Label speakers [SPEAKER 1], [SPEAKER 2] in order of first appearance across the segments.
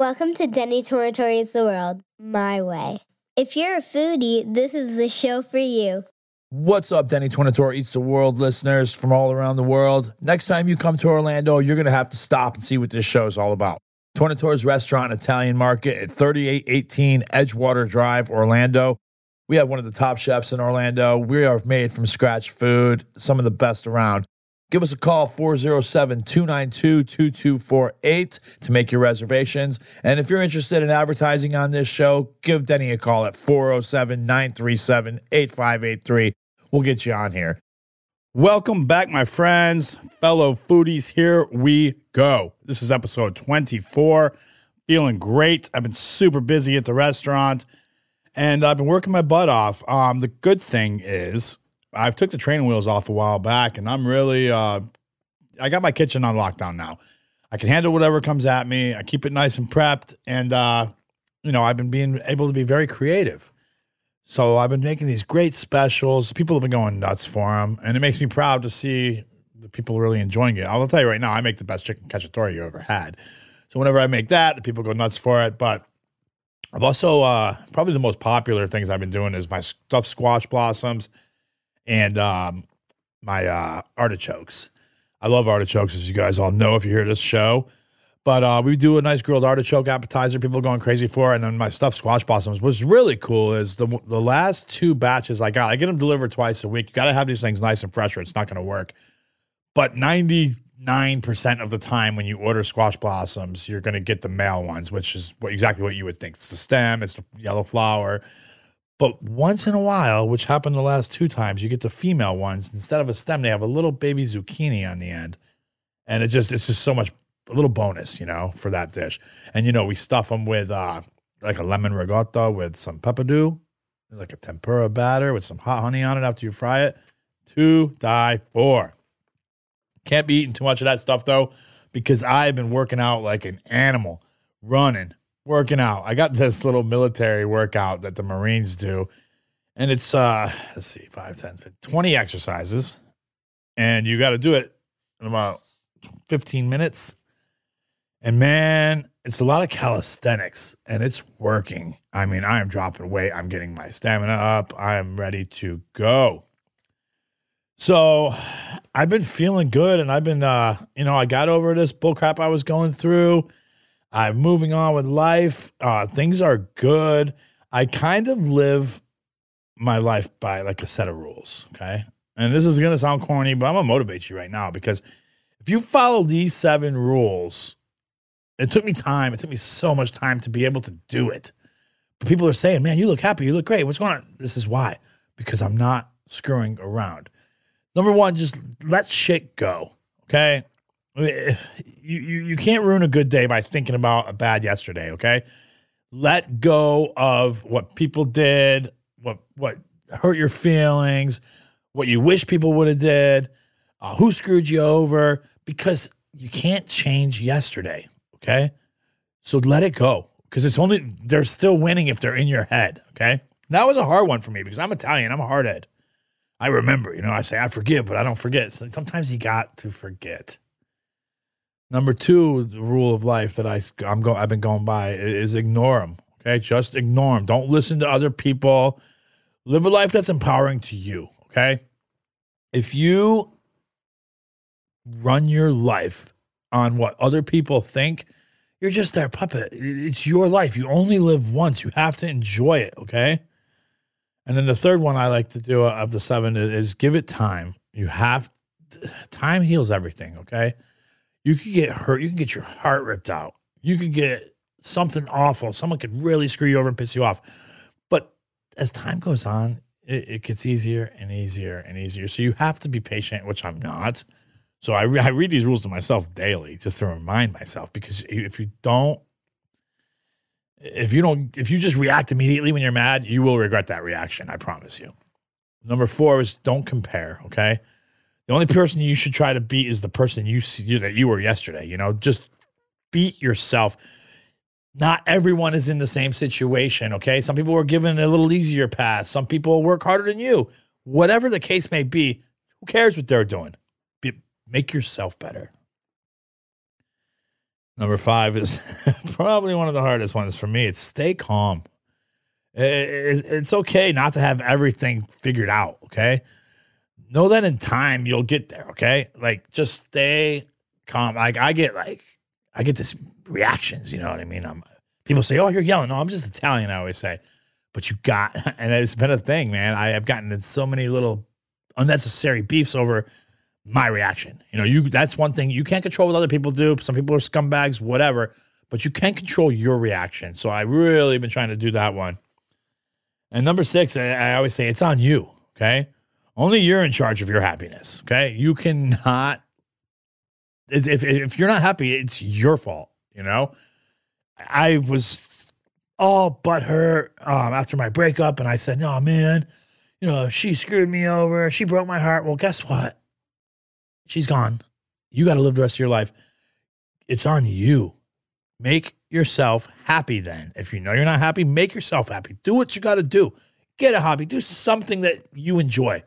[SPEAKER 1] Welcome to Denny Tornatore Eats The World, my way. If you're a foodie, this is the show for you.
[SPEAKER 2] What's up, Denny Tornatore Eats the World listeners from all around the world? Next time you come to Orlando, you're going to have to stop and see what this show is all about. Tornatore's Restaurant Italian Market at 3818 Edgewater Drive, Orlando. We have one of the top chefs in Orlando. We are made from scratch food, some of the best around. Give us a call, 407 292 2248 to make your reservations. And if you're interested in advertising on this show, give Denny a call at 407 937 8583. We'll get you on here. Welcome back, my friends, fellow foodies. Here we go. This is episode 24. Feeling great. I've been super busy at the restaurant and I've been working my butt off. Um, the good thing is, I've took the training wheels off a while back, and I'm really uh, I got my kitchen on lockdown now. I can handle whatever comes at me. I keep it nice and prepped, and uh, you know I've been being able to be very creative. So I've been making these great specials. People have been going nuts for them, and it makes me proud to see the people really enjoying it. I'll tell you right now, I make the best chicken cacciatore you ever had. So whenever I make that, the people go nuts for it. But I've also uh, probably the most popular things I've been doing is my stuffed squash blossoms and um, my uh, artichokes. I love artichokes, as you guys all know if you hear this show. But uh, we do a nice grilled artichoke appetizer. People are going crazy for it. And then my stuffed squash blossoms. What's really cool is the the last two batches I got. I get them delivered twice a week. You got to have these things nice and fresh, or it's not going to work. But ninety nine percent of the time, when you order squash blossoms, you're going to get the male ones, which is what, exactly what you would think. It's the stem, it's the yellow flower. But once in a while, which happened the last two times, you get the female ones. Instead of a stem, they have a little baby zucchini on the end. And it just, it's just so much, a little bonus, you know, for that dish. And, you know, we stuff them with uh, like a lemon ricotta with some peppadew, like a tempura batter with some hot honey on it after you fry it. To die for. Can't be eating too much of that stuff though, because I've been working out like an animal, running, working out. I got this little military workout that the Marines do. And it's uh let's see, 5, 10, 15, 20 exercises. And you got to do it in about 15 minutes. And man, it's a lot of calisthenics and it's working. I mean, I am dropping weight. I'm getting my stamina up. I am ready to go. So I've been feeling good and I've been, uh, you know, I got over this bullcrap I was going through. I'm moving on with life. Uh, things are good. I kind of live my life by like a set of rules. Okay. And this is going to sound corny, but I'm going to motivate you right now because if you follow these seven rules, it took me time. It took me so much time to be able to do it. But people are saying, man, you look happy. You look great. What's going on? This is why, because I'm not screwing around. Number one, just let shit go. Okay you, you you can't ruin a good day by thinking about a bad yesterday, okay? Let go of what people did, what what hurt your feelings, what you wish people would have did, uh, who screwed you over, because you can't change yesterday, okay? So let it go because it's only they're still winning if they're in your head, okay? That was a hard one for me because I'm Italian, I'm a hardhead. I remember, you know, I say I forgive, but I don't forget. So sometimes you got to forget. Number two, the rule of life that I I'm go I've been going by is ignore them. Okay, just ignore them. Don't listen to other people. Live a life that's empowering to you. Okay, if you run your life on what other people think, you're just their puppet. It's your life. You only live once. You have to enjoy it. Okay. And then the third one I like to do uh, of the seven is give it time. You have time heals everything. Okay you could get hurt. You can get your heart ripped out. You could get something awful. Someone could really screw you over and piss you off. But as time goes on, it, it gets easier and easier and easier. So you have to be patient, which I'm not. So I, re- I read these rules to myself daily just to remind myself because if you don't, if you don't, if you just react immediately when you're mad, you will regret that reaction. I promise you. Number four is don't compare. Okay. The only person you should try to beat is the person you see that you were yesterday. You know, just beat yourself. Not everyone is in the same situation. Okay. Some people are given a little easier path. Some people work harder than you. Whatever the case may be, who cares what they're doing? Be, make yourself better. Number five is probably one of the hardest ones for me. It's stay calm. It- it- it's okay not to have everything figured out. Okay. Know that in time you'll get there. Okay. Like just stay calm. Like I get like, I get this reactions. You know what I mean? I'm, people say, oh, you're yelling. No, I'm just Italian, I always say. But you got, and it's been a thing, man. I have gotten in so many little unnecessary beefs over my reaction. You know, you that's one thing you can't control what other people do. Some people are scumbags, whatever, but you can control your reaction. So I really been trying to do that one. And number six, I, I always say it's on you. Okay. Only you're in charge of your happiness. Okay. You cannot, if, if, you're not happy, it's your fault. You know, I was all butthurt um, after my breakup, and I said, no, man, you know, she screwed me over. She broke my heart. Well, guess what? She's gone. You got to live the rest of your life. It's on you. Make yourself happy then. If you know you're not happy, make yourself happy. Do what you got to do. Get a hobby. Do something that you enjoy.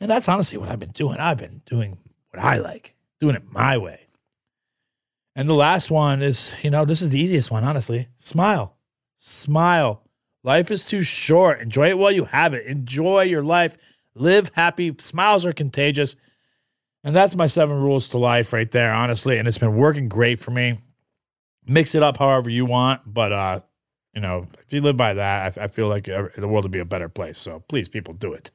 [SPEAKER 2] And that's honestly what I've been doing. I've been doing what I like, doing it my way. And the last one is, you know, this is the easiest one, honestly. Smile. Smile. Life is too short. Enjoy it while you have it. Enjoy your life. Live happy. Smiles are contagious. And that's my seven rules to life right there, honestly. And it's been working great for me. Mix it up however you want. But, uh, you know, if you live by that, I, I feel like the world would be a better place. So please, people, do it.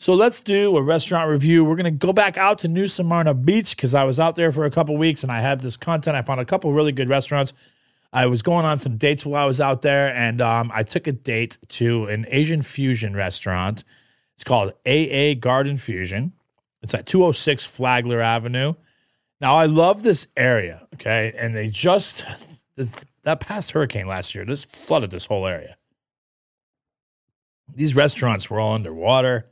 [SPEAKER 2] So let's do a restaurant review. We're going to go back out to New Smyrna Beach because I was out there for a couple weeks and I had this content. I found a couple really good restaurants. I was going on some dates while I was out there, and um, I took a date to an Asian fusion restaurant. It's called AA Garden Fusion. It's at 206 Flagler Avenue. Now, I love this area, okay? And they just, that past hurricane last year, just flooded this whole area. These restaurants were all underwater.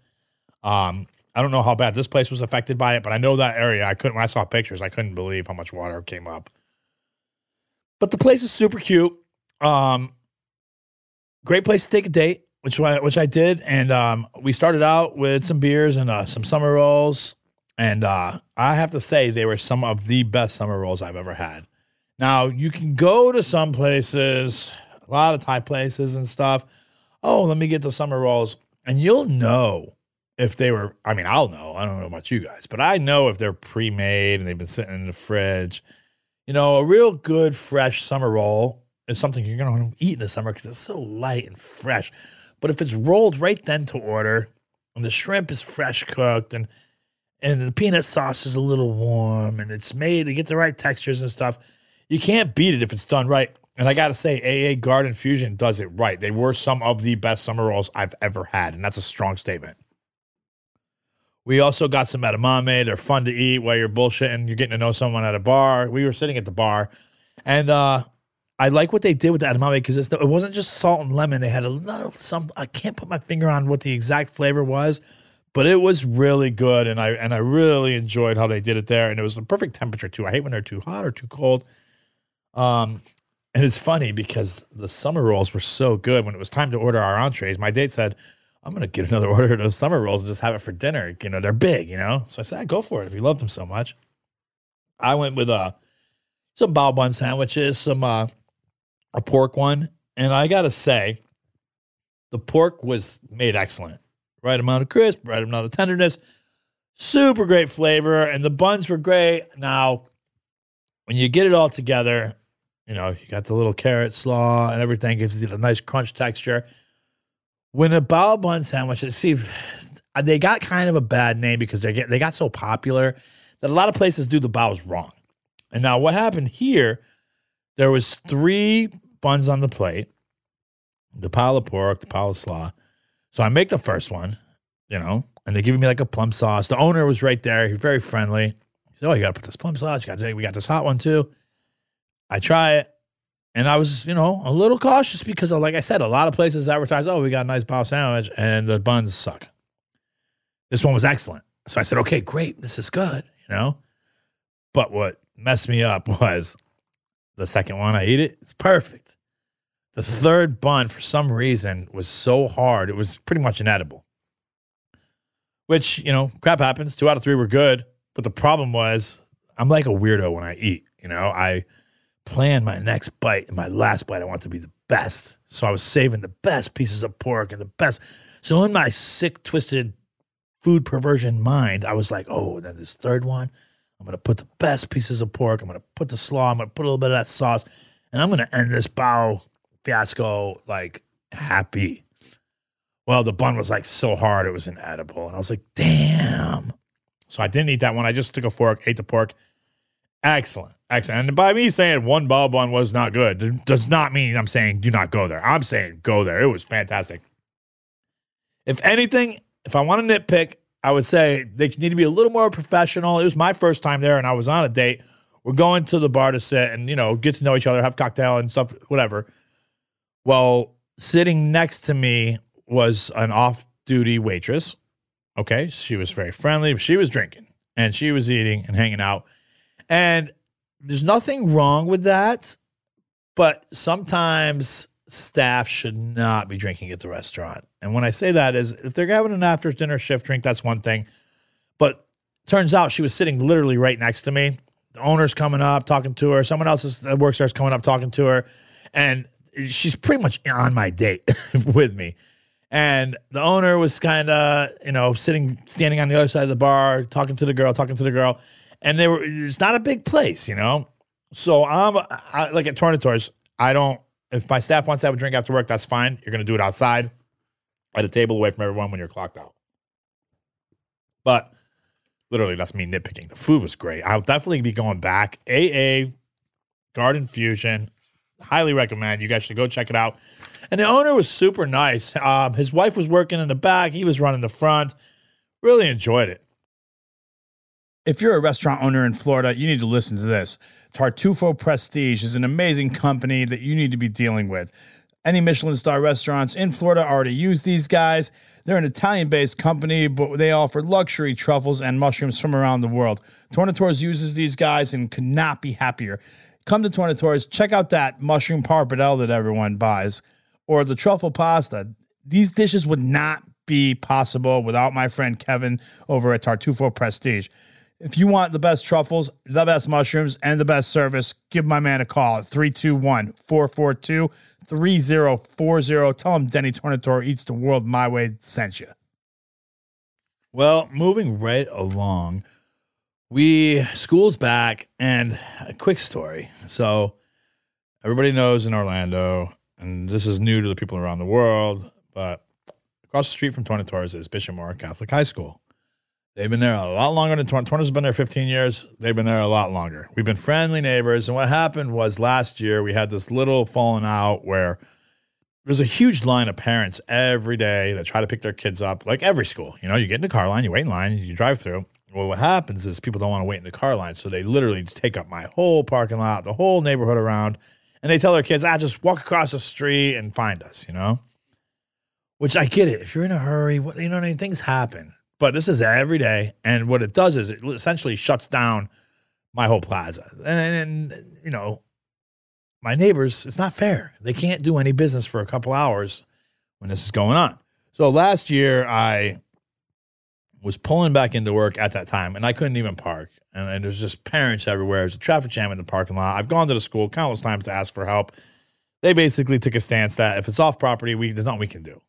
[SPEAKER 2] Um, I don't know how bad this place was affected by it, but I know that area. I couldn't, when I saw pictures, I couldn't believe how much water came up. But the place is super cute. Um, great place to take a date, which I, which I did, and um, we started out with some beers and uh, some summer rolls, and uh, I have to say they were some of the best summer rolls I've ever had. Now you can go to some places, a lot of Thai places and stuff. Oh, let me get the summer rolls, and you'll know if they were. I mean, I'll know. I don't know about you guys, but I know if they're pre-made and they've been sitting in the fridge. You know, a real good fresh summer roll is something you're going to eat in the summer because it's so light and fresh. But if it's rolled right then to order, and the shrimp is fresh cooked, and and the peanut sauce is a little warm, and it's made to get the right textures and stuff, you can't beat it if it's done right. And I got to say, AA Garden Fusion does it right. They were some of the best summer rolls I've ever had, and that's a strong statement. We also got some edamame. They're fun to eat while you're bullshitting. You're getting to know someone at a bar. We were sitting at the bar, and uh, I like what they did with the edamame because it wasn't just salt and lemon. They had a little some. I can't put my finger on what the exact flavor was, but it was really good, and I and I really enjoyed how they did it there. And it was the perfect temperature too. I hate when they're too hot or too cold. Um, and it's funny because the summer rolls were so good. When it was time to order our entrees, my date said, I'm gonna get another order of those summer rolls and just have it for dinner. You know, they're big, you know. So I said, go for it if you love them so much. I went with uh some bao bun sandwiches, some uh a pork one, and I gotta say, the pork was made excellent. Right amount of crisp, right amount of tenderness, super great flavor, and the buns were great. Now, when you get it all together, you know, you got the little carrot slaw and everything gives it a nice crunch texture when a bao bun sandwich, see, uh, they got kind of a bad name because they get they got so popular that a lot of places do the baos wrong. And now what happened here? There was three buns on the plate, the pile of pork, the pile of slaw. So I make the first one, you know, and they give me like a plum sauce. The owner was right there. He's very friendly. He said, "Oh, you got to put this plum sauce. You got to. We got this hot one too." I try it. And I was, you know, a little cautious because, like I said, a lot of places advertise, oh, we got a nice bao sandwich, and the buns suck. This one was excellent. So I said, okay, great. This is good, you know? But what messed me up was the second one, I eat it, it's perfect. The third bun, for some reason, was so hard, it was pretty much inedible. Which, you know, crap happens. Two out of three were good. But the problem was, I'm like a weirdo when I eat, you know? I plan my next bite and my last bite. I want to be the best. So I was saving the best pieces of pork and the best. So in my sick, twisted food perversion mind, I was like, oh, then this third one, I'm gonna put the best pieces of pork. I'm gonna put the slaw. I'm gonna put a little bit of that sauce, and I'm gonna end this bao fiasco like happy. Well, the bun was like so hard it was inedible, and I was like, damn. So I didn't eat that one. I just took a fork, ate the pork. Excellent, excellent. And by me saying one bao one was not good does not mean I'm saying do not go there. I'm saying go there. It was fantastic. If anything, if I want to nitpick, I would say they need to be a little more professional. It was my first time there, and I was on a date. We're going to the bar to sit and you know get to know each other, have cocktail and stuff, whatever. Well, sitting next to me was an off-duty waitress. Okay, she was very friendly. She was drinking and she was eating and hanging out, and there's nothing wrong with that. But sometimes staff should not be drinking at the restaurant. And when I say that is if they're having an after dinner shift drink, that's one thing. But turns out she was sitting literally right next to me. The owner's coming up, talking to her. Someone else that uh, works there's coming up, talking to her. And she's pretty much on my date with me. And the owner was kind of, you know, sitting, standing on the other side of the bar, talking to the girl, talking to the girl. And they were, it's not a big place, you know? So I'm I, like at Tornatore's, I don't if my staff wants to have a drink after work, that's fine. You're going to do it outside at a table away from everyone when you're clocked out. But literally, that's me nitpicking. The food was great. I'll definitely be going back. AA Garden Fusion. Highly recommend. You guys should go check it out. And the owner was super nice. Um, his wife was working in the back, he was running the front. Really enjoyed it.
[SPEAKER 3] If you're a restaurant owner in Florida, you need to listen to this. Tartufo Prestige is an amazing company that you need to be dealing with. Any Michelin star restaurants in Florida already use these guys. They're an Italian based company, but they offer luxury truffles and mushrooms from around the world. Tornatores uses these guys and could not be happier. Come to Tornatores, check out that mushroom pappardelle that everyone buys or the truffle pasta. These dishes would not be possible without my friend Kevin over at Tartufo Prestige. If you want the best truffles, the best mushrooms, and the best service, give my man a call at 321 442 3040. Tell him Denny Tornatore eats the world my way sent you.
[SPEAKER 2] Well, moving right along, we school's back, and a quick story. So, everybody knows in Orlando, and this is new to the people around the world, but across the street from Tornatore's is Bishop Moore Catholic High School. They've been there a lot longer than Torn. Torna's been there 15 years. They've been there a lot longer. We've been friendly neighbors. And what happened was last year we had this little falling out where there's a huge line of parents every day that try to pick their kids up, like every school. You know, you get in the car line, you wait in line, you drive through. Well, what happens is people don't want to wait in the car line. So they literally take up my whole parking lot, the whole neighborhood around. And they tell their kids, ah, just walk across the street and find us, you know? Which I get it. If you're in a hurry, what you know, what I mean, things happen. But this is every day, and what it does is it essentially shuts down my whole plaza. And, and you know, my neighbors, it's not fair. They can't do any business for a couple hours when this is going on. So last year, I was pulling back into work at that time, and I couldn't even park. And, and there's just parents everywhere. There's a traffic jam in the parking lot. I've gone to the school countless times to ask for help. They basically took a stance that if it's off property, we there's nothing we can do.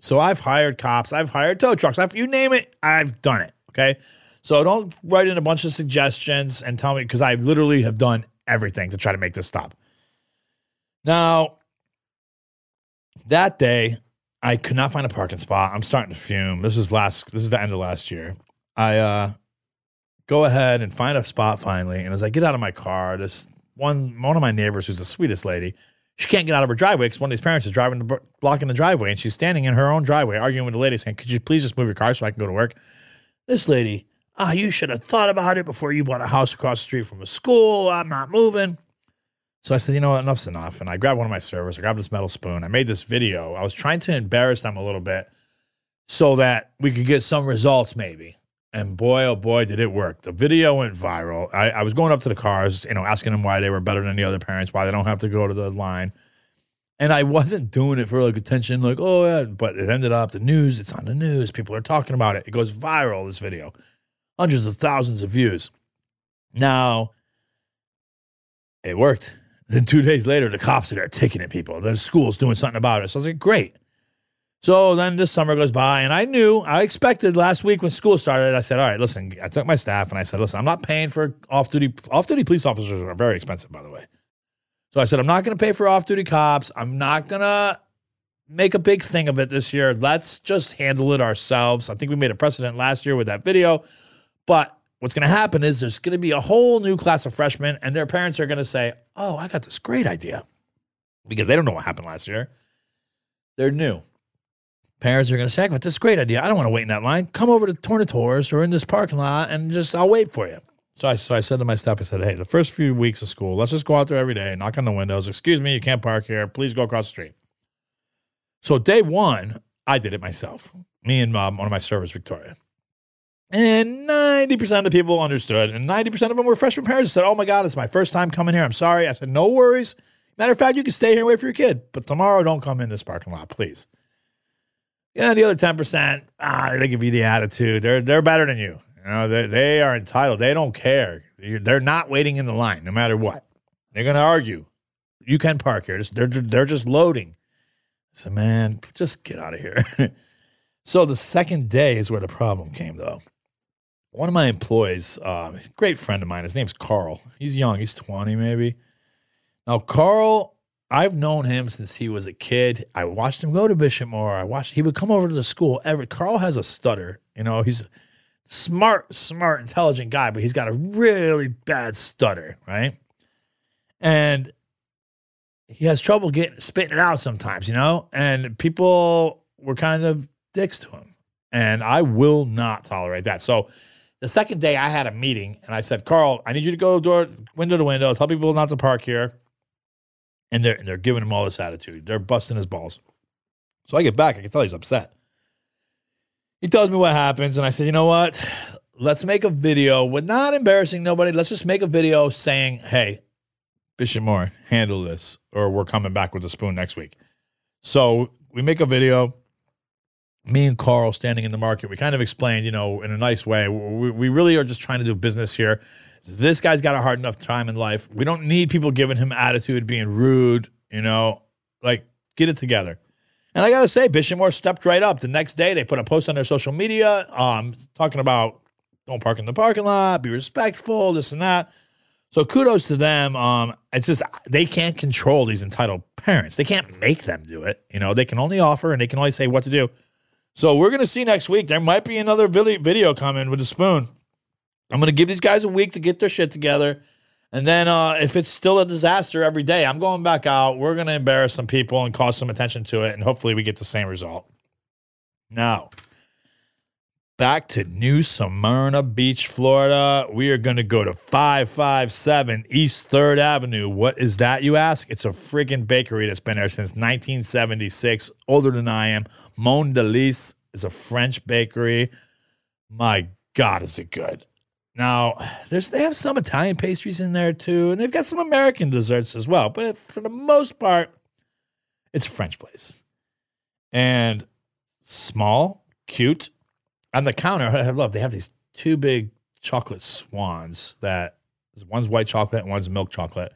[SPEAKER 2] So I've hired cops, I've hired tow trucks, I've you name it, I've done it. Okay. So don't write in a bunch of suggestions and tell me because I literally have done everything to try to make this stop. Now, that day, I could not find a parking spot. I'm starting to fume. This is last this is the end of last year. I uh go ahead and find a spot finally. And as I get out of my car, this one one of my neighbors who's the sweetest lady, she can't get out of her driveway because one of these parents is driving the blocking the driveway, and she's standing in her own driveway arguing with the lady, saying, "Could you please just move your car so I can go to work?" This lady, ah, oh, you should have thought about it before you bought a house across the street from a school. I'm not moving. So I said, you know what, enough's enough. And I grabbed one of my servers. I grabbed this metal spoon. I made this video. I was trying to embarrass them a little bit so that we could get some results, maybe. And boy, oh boy, did it work. The video went viral. I, I was going up to the cars, you know, asking them why they were better than the other parents, why they don't have to go to the line. And I wasn't doing it for like attention, like, oh, yeah. But it ended up the news, it's on the news. People are talking about it. It goes viral, this video. Hundreds of thousands of views. Now, it worked. Then two days later, the cops are there taking it, people. The school's doing something about it. So I was like, great. So then this summer goes by, and I knew, I expected last week when school started, I said, all right, listen, I took my staff and I said, listen, I'm not paying for off duty. Off duty police officers are very expensive, by the way. So I said, I'm not going to pay for off duty cops. I'm not going to make a big thing of it this year. Let's just handle it ourselves. I think we made a precedent last year with that video. But what's going to happen is there's going to be a whole new class of freshmen, and their parents are going to say, Oh, I got this great idea because they don't know what happened last year. They're new. Parents are going to say, "But this is a great idea. I don't want to wait in that line. Come over to Tornatore's or in this parking lot and just, I'll wait for you. So I, so I said to my staff, I said, hey, the first few weeks of school, let's just go out there every day, knock on the windows. Excuse me, you can't park here. Please go across the street. So day one, I did it myself, me and um, one of my servers, Victoria. And 90% of the people understood, and 90% of them were freshman parents and said, Oh my God, it's my first time coming here. I'm sorry. I said, No worries. Matter of fact, you can stay here and wait for your kid, but tomorrow don't come in this parking lot, please. Yeah, the other 10%, ah, they give you the attitude. They're they're better than you. You know, they, they are entitled. They don't care. They're not waiting in the line, no matter what. They're going to argue. You can park here. They're, they're just loading. So, man, just get out of here. so the second day is where the problem came, though. One of my employees, uh, great friend of mine, his name's Carl. He's young, he's 20 maybe. Now, Carl, I've known him since he was a kid. I watched him go to Bishop Moore. I watched he would come over to the school. Every Carl has a stutter. You know, he's smart, smart, intelligent guy, but he's got a really bad stutter, right? And he has trouble getting spitting it out sometimes, you know? And people were kind of dicks to him. And I will not tolerate that. So the second day I had a meeting and I said, Carl, I need you to go door window to window, tell people not to park here. And they're and they're giving him all this attitude. They're busting his balls. So I get back, I can tell he's upset. He tells me what happens, and I said, you know what? Let's make a video with not embarrassing nobody. Let's just make a video saying, hey, Bishop Moore, handle this, or we're coming back with a spoon next week. So we make a video. Me and Carl standing in the market. We kind of explained, you know, in a nice way. We, we really are just trying to do business here. This guy's got a hard enough time in life. We don't need people giving him attitude, being rude, you know, like get it together. And I got to say, Bishop Moore stepped right up. The next day, they put a post on their social media um, talking about don't park in the parking lot, be respectful, this and that. So kudos to them. Um, it's just they can't control these entitled parents. They can't make them do it. You know, they can only offer and they can only say what to do. So we're gonna see next week. There might be another video coming with a spoon. I'm gonna give these guys a week to get their shit together. And then uh, if it's still a disaster every day, I'm going back out. We're going to embarrass some people and cause some attention to it. And hopefully we get the same result. Now, back to New Smyrna Beach, Florida. We are going to go to 557 East 3rd Avenue. What is that, you ask? It's a friggin' bakery that's been there since 1976, older than I am. Mon Delice is a French bakery. My God, is it good. Now, there's they have some Italian pastries in there too, and they've got some American desserts as well. But for the most part, it's a French place. And small, cute. On the counter, I love they have these two big chocolate swans that one's white chocolate and one's milk chocolate.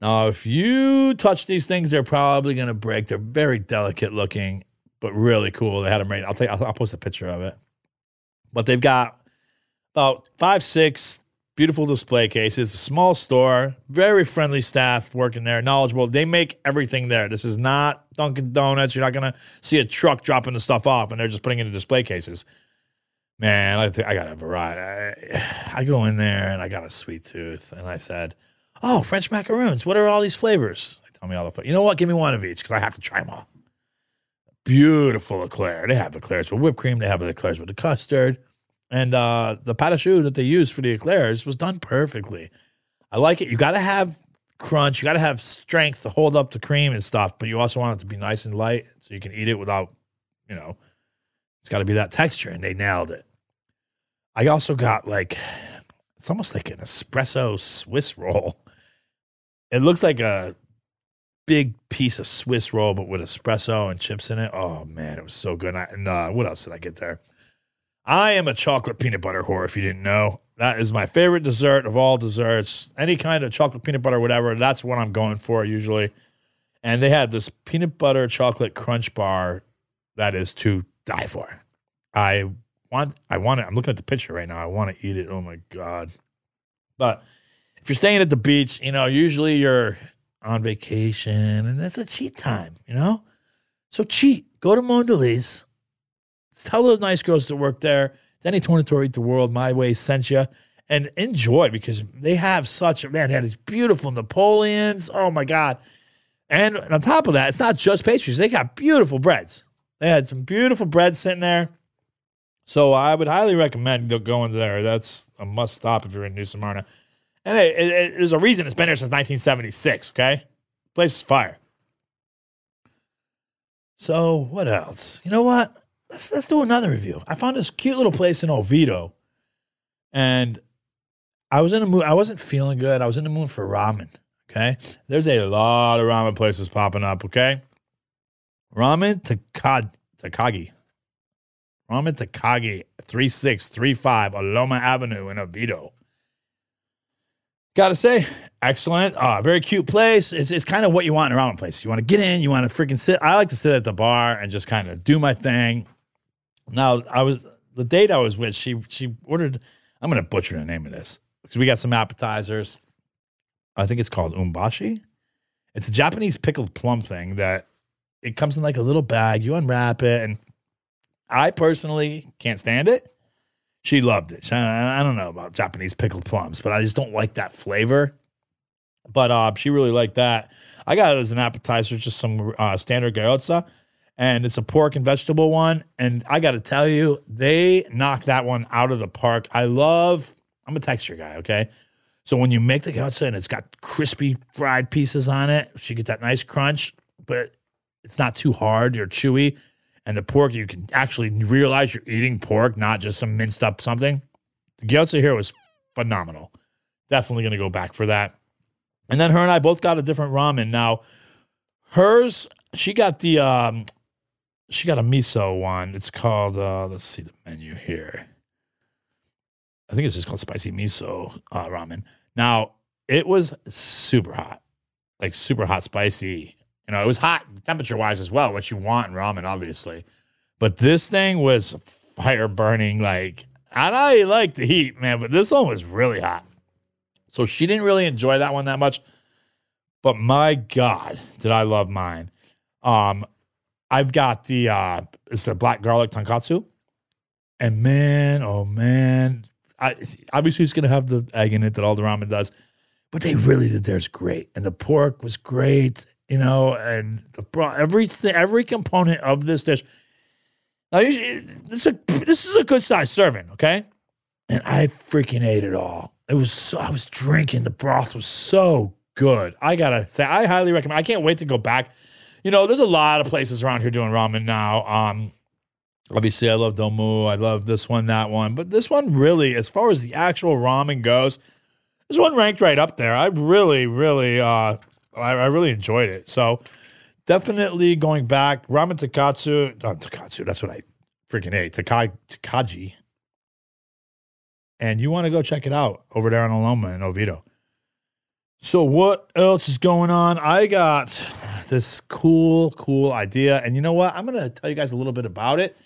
[SPEAKER 2] Now, if you touch these things, they're probably going to break. They're very delicate looking, but really cool. They had them made. I'll take. I'll, I'll post a picture of it. But they've got about five, six beautiful display cases, a small store, very friendly staff working there, knowledgeable. They make everything there. This is not Dunkin' Donuts. You're not going to see a truck dropping the stuff off and they're just putting it in display cases. Man, I, think I got a variety. I, I go in there and I got a sweet tooth. And I said, Oh, French macaroons. What are all these flavors? They tell me all the flavors. You know what? Give me one of each because I have to try them all. Beautiful eclair. They have eclairs with whipped cream. They have eclairs with the custard. And uh, the pâte that they used for the eclairs was done perfectly. I like it. You got to have crunch. You got to have strength to hold up the cream and stuff, but you also want it to be nice and light so you can eat it without, you know, it's got to be that texture. And they nailed it. I also got like, it's almost like an espresso Swiss roll. It looks like a big piece of Swiss roll, but with espresso and chips in it. Oh man, it was so good. And, I, and uh, what else did I get there? I am a chocolate peanut butter whore, if you didn't know. That is my favorite dessert of all desserts. Any kind of chocolate peanut butter, whatever. That's what I'm going for usually. And they had this peanut butter chocolate crunch bar that is to die for. I want, I want it. I'm looking at the picture right now. I want to eat it. Oh my god! But if you're staying at the beach, you know, usually you're on vacation and that's a cheat time, you know. So cheat. Go to Mon Delice. Tell the nice girls to work there. Denny Tornatore the World, My Way sent you. And enjoy because they have such a man, they had these beautiful Napoleons. Oh my God. And on top of that, it's not just pastries. They got beautiful breads. They had some beautiful bread sitting there. So I would highly recommend going there. That's a must stop if you're in New Smyrna. And it, it, there's a reason it's been there since 1976. Okay, place is fire. So what else? You know what? Let's let's do another review. I found this cute little place in Oviedo, and I was in a mood. I wasn't feeling good. I was in the mood for ramen. Okay, there's a lot of ramen places popping up. Okay, ramen Takagi, ramen Takagi three six three five Aloma Avenue in Oviedo. Gotta say, excellent. Uh, very cute place. It's, it's kind of what you want in a ramen place. You want to get in, you want to freaking sit. I like to sit at the bar and just kind of do my thing. Now, I was the date I was with, she she ordered, I'm gonna butcher the name of this because we got some appetizers. I think it's called umbashi. It's a Japanese pickled plum thing that it comes in like a little bag. You unwrap it, and I personally can't stand it. She loved it. I, I don't know about Japanese pickled plums, but I just don't like that flavor. But uh, she really liked that. I got it as an appetizer, just some uh, standard gyoza, and it's a pork and vegetable one. And I got to tell you, they knocked that one out of the park. I love. I'm a texture guy. Okay, so when you make the gyoza and it's got crispy fried pieces on it, she get that nice crunch, but it's not too hard or chewy and the pork, you can actually realize you're eating pork, not just some minced up something. The gyoza here was phenomenal. Definitely going to go back for that. And then her and I both got a different ramen. Now, hers, she got the, um, she got a miso one. It's called, uh, let's see the menu here. I think it's just called spicy miso uh, ramen. Now, it was super hot, like super hot, spicy. You know, it was hot temperature wise as well, what you want in ramen, obviously. But this thing was fire burning, like, I like the heat, man, but this one was really hot. So she didn't really enjoy that one that much. But my God, did I love mine. Um, I've got the uh it's the black garlic tonkatsu. And man, oh man, I obviously it's gonna have the egg in it that all the ramen does, but they really did theirs great. And the pork was great you know, and the broth, everything, every component of this dish. Now, this is a this is a good size serving, okay? And I freaking ate it all. It was so I was drinking. The broth was so good. I gotta say, I highly recommend. I can't wait to go back. You know, there's a lot of places around here doing ramen now. Um, obviously, I love Domu. I love this one, that one, but this one really, as far as the actual ramen goes, this one ranked right up there. I really, really uh I, I really enjoyed it. So definitely going back, ramen takatsu, uh, takatsu, that's what I freaking ate, Takai, Takaji. And you want to go check it out over there on Aloma in Oviedo. So what else is going on? I got this cool, cool idea. And you know what? I'm going to tell you guys a little bit about it.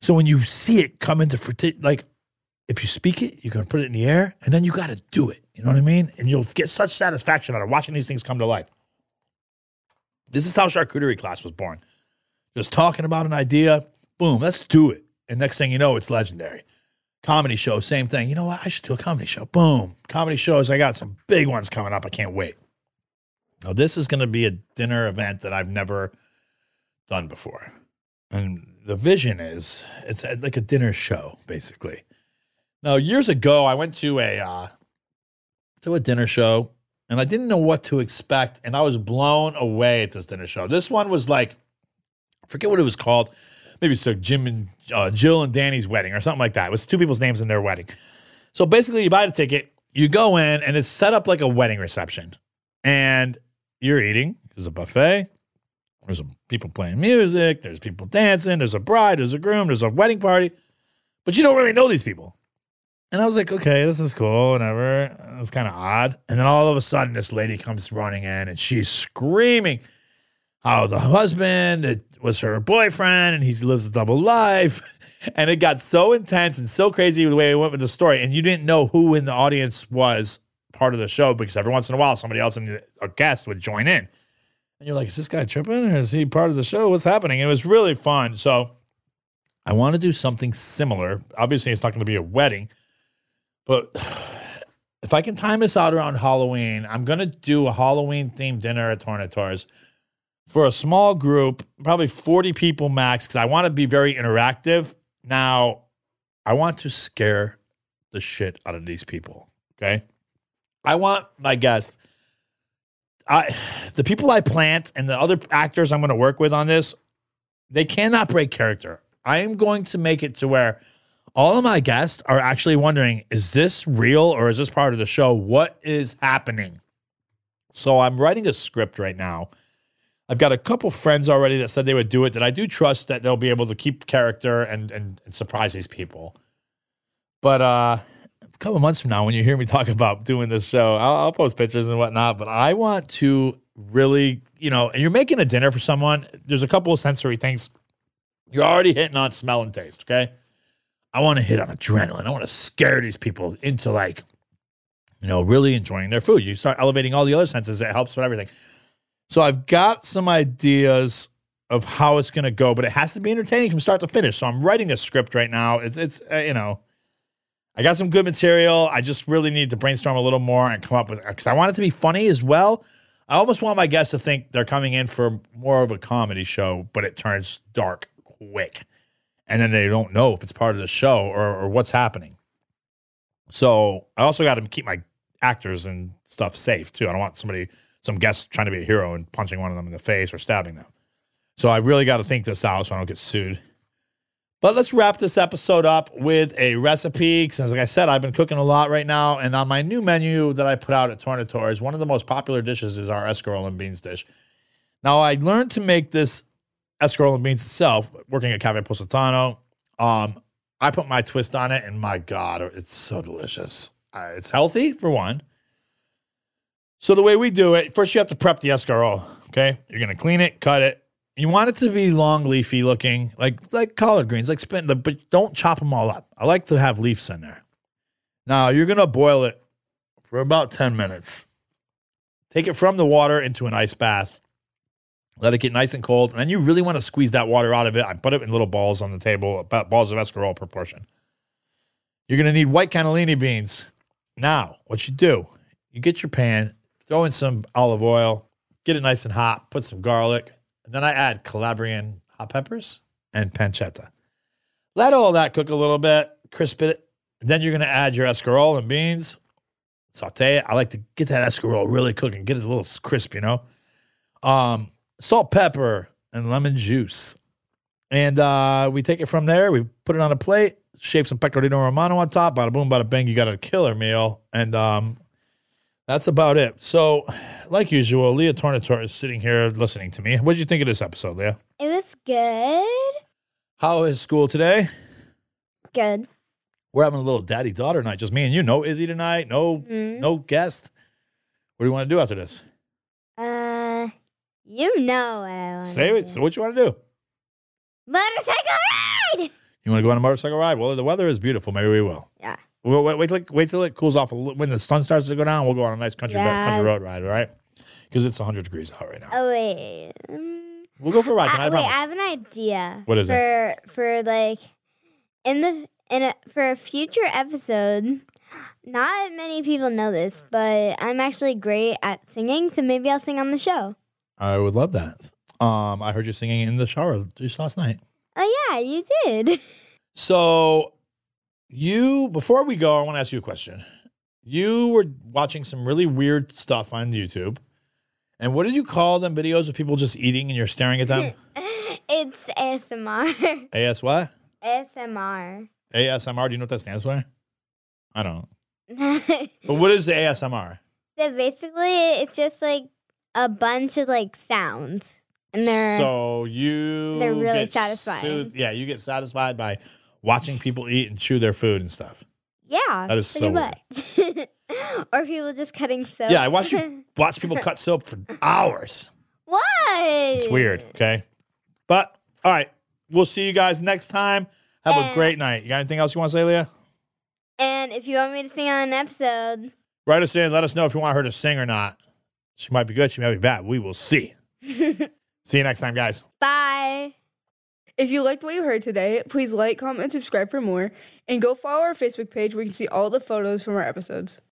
[SPEAKER 2] So when you see it come into fruition, like if you speak it, going to put it in the air and then you got to do it. You know what I mean? And you'll get such satisfaction out of watching these things come to life. This is how charcuterie class was born. Just talking about an idea, boom, let's do it. And next thing you know, it's legendary. Comedy show, same thing. You know what? I should do a comedy show. Boom. Comedy shows, I got some big ones coming up. I can't wait. Now, this is going to be a dinner event that I've never done before. And the vision is it's like a dinner show, basically. Now, years ago, I went to a uh, to a dinner show, and I didn't know what to expect, and I was blown away at this dinner show. This one was like, I forget what it was called. Maybe it's like Jim and uh, Jill and Danny's wedding or something like that. It was two people's names in their wedding. So basically, you buy the ticket, you go in, and it's set up like a wedding reception, and you're eating. There's a buffet. There's some people playing music. There's people dancing. There's a bride. There's a groom. There's a wedding party. But you don't really know these people. And I was like, okay, this is cool, whatever. It was kind of odd. And then all of a sudden, this lady comes running in and she's screaming how the husband it was her boyfriend and he lives a double life. And it got so intense and so crazy the way it went with the story. And you didn't know who in the audience was part of the show because every once in a while, somebody else, in a guest would join in. And you're like, is this guy tripping or is he part of the show? What's happening? And it was really fun. So I want to do something similar. Obviously, it's not going to be a wedding, but if I can time this out around Halloween, I'm going to do a Halloween themed dinner at Tornatore's for a small group, probably 40 people max, because I want to be very interactive. Now, I want to scare the shit out of these people. Okay. I want my guests, I the people I plant and the other actors I'm going to work with on this, they cannot break character. I am going to make it to where all of my guests are actually wondering, is this real or is this part of the show? What is happening? So I'm writing a script right now. I've got a couple friends already that said they would do it that I do trust that they'll be able to keep character and and, and surprise these people. But uh a couple months from now, when you hear me talk about doing this show, I'll, I'll post pictures and whatnot. But I want to really, you know, and you're making a dinner for someone. There's a couple of sensory things. You're already hitting on smell and taste. Okay. I want to hit on adrenaline. I want to scare these people into like, you know, really enjoying their food. You start elevating all the other senses. It helps with everything. So I've got some ideas of how it's going to go, but it has to be entertaining from start to finish. So I'm writing a script right now. It's, it's, uh, you know, I got some good material. I just really need to brainstorm a little more and come up with because I want it to be funny as well. I almost want my guests to think they're coming in for more of a comedy show, but it turns dark quick. And then they don't know if it's part of the show or, or what's happening. So I also got to keep my actors and stuff safe too. I don't want somebody, some guests trying to be a hero and punching one of them in the face or stabbing them. So I really got to think this out so I don't get sued. But let's wrap this episode up with a recipe. Because, like I said, I've been cooking a lot right now. And on my new menu that I put out at Tornatores, one of the most popular dishes is our escarole and beans dish. Now, I learned to make this escarole and beans itself working at Cafe Positano. Um, I put my twist on it, and my God, it's so delicious. Uh, it's healthy, for one. So, the way we do it, first you have to prep the escarole. Okay. You're to clean it, cut it, you want it to be long, leafy looking, like like collard greens, like spin, but don't chop them all up. I like to have leaves in there. Now you're gonna boil it for about ten minutes. Take it from the water into an ice bath. Let it get nice and cold, and then you really want to squeeze that water out of it. I put it in little balls on the table, about balls of escarole proportion. You're gonna need white cannellini beans. Now, what you do? You get your pan, throw in some olive oil, get it nice and hot, put some garlic, and then I add Calabrian hot peppers and pancetta. Let all that cook a little bit, crisp it. Then you're going to add your escarole and beans, saute it. I like to get that escarole really cooking, get it a little crisp, you know. Um, salt, pepper, and lemon juice. And uh, we take it from there. We put it on a plate, shave some pecorino romano on top. Bada boom, bada bang. You got a killer meal. And um, that's about it. So, like usual, Leah Tornatore is sitting here listening to me. What did you think of this episode, Leah?
[SPEAKER 1] It was good.
[SPEAKER 2] How is school today?
[SPEAKER 1] Good.
[SPEAKER 2] We're having a little daddy daughter night, just me and you. No Izzy tonight. No,
[SPEAKER 1] Mm.
[SPEAKER 2] no guest. What do you want to do after this?
[SPEAKER 1] Uh, you know what I want.
[SPEAKER 2] Say it. So, what you want to do?
[SPEAKER 1] Motorcycle ride.
[SPEAKER 2] You want to go on a motorcycle ride? Well, the weather is beautiful. Maybe we will.
[SPEAKER 1] Yeah.
[SPEAKER 2] We'll wait, wait, till it- wait till it cools off. When the sun starts to go down, we'll go on a nice country
[SPEAKER 1] Yeah.
[SPEAKER 2] country road ride. All right, because it's 100 degrees out right now.
[SPEAKER 1] Oh wait.
[SPEAKER 2] We'll go for a ride
[SPEAKER 1] I-.
[SPEAKER 2] I
[SPEAKER 1] wait, I have an idea.
[SPEAKER 2] What is it?
[SPEAKER 1] for for like in the in a for a future episode? Not many people know this, but I'm actually great at singing, so maybe I'll sing on the show.
[SPEAKER 2] I would love that. Um, I heard you singing in the shower just last night.
[SPEAKER 1] Oh yeah, you did.
[SPEAKER 2] So, you before we go, I want to ask you a question. You were watching some really weird stuff on YouTube, and what did you call them videos of people just eating and you're staring at them?
[SPEAKER 1] it's ASMR.
[SPEAKER 2] AS what?
[SPEAKER 1] ASMR.
[SPEAKER 2] ASMR. Do you know what that stands for? I don't. But what is the ASMR?
[SPEAKER 1] So basically, it's just like a bunch of like sounds, and they're
[SPEAKER 2] So you
[SPEAKER 1] they're really
[SPEAKER 2] soothed- yeah, you get satisfied by watching people eat and chew their food and stuff.
[SPEAKER 1] Yeah.
[SPEAKER 2] That is so
[SPEAKER 1] at butt. or people just cutting soap.
[SPEAKER 2] Yeah, I watch you watch people cut soap for hours.
[SPEAKER 1] what?
[SPEAKER 2] It's weird. Okay. But all right. We'll see you guys next time. Have a great night. You got anything else you want to say, Leah?
[SPEAKER 1] And if you want me to sing on an episode,
[SPEAKER 2] Write us in. Let us know if you want her to sing or not. She might be good. She might be bad. We will see. see you next time, guys.
[SPEAKER 1] bye.
[SPEAKER 4] If you liked what you heard today, please like, comment, and subscribe for more. And go follow our Facebook page where you can see all the photos from our episodes.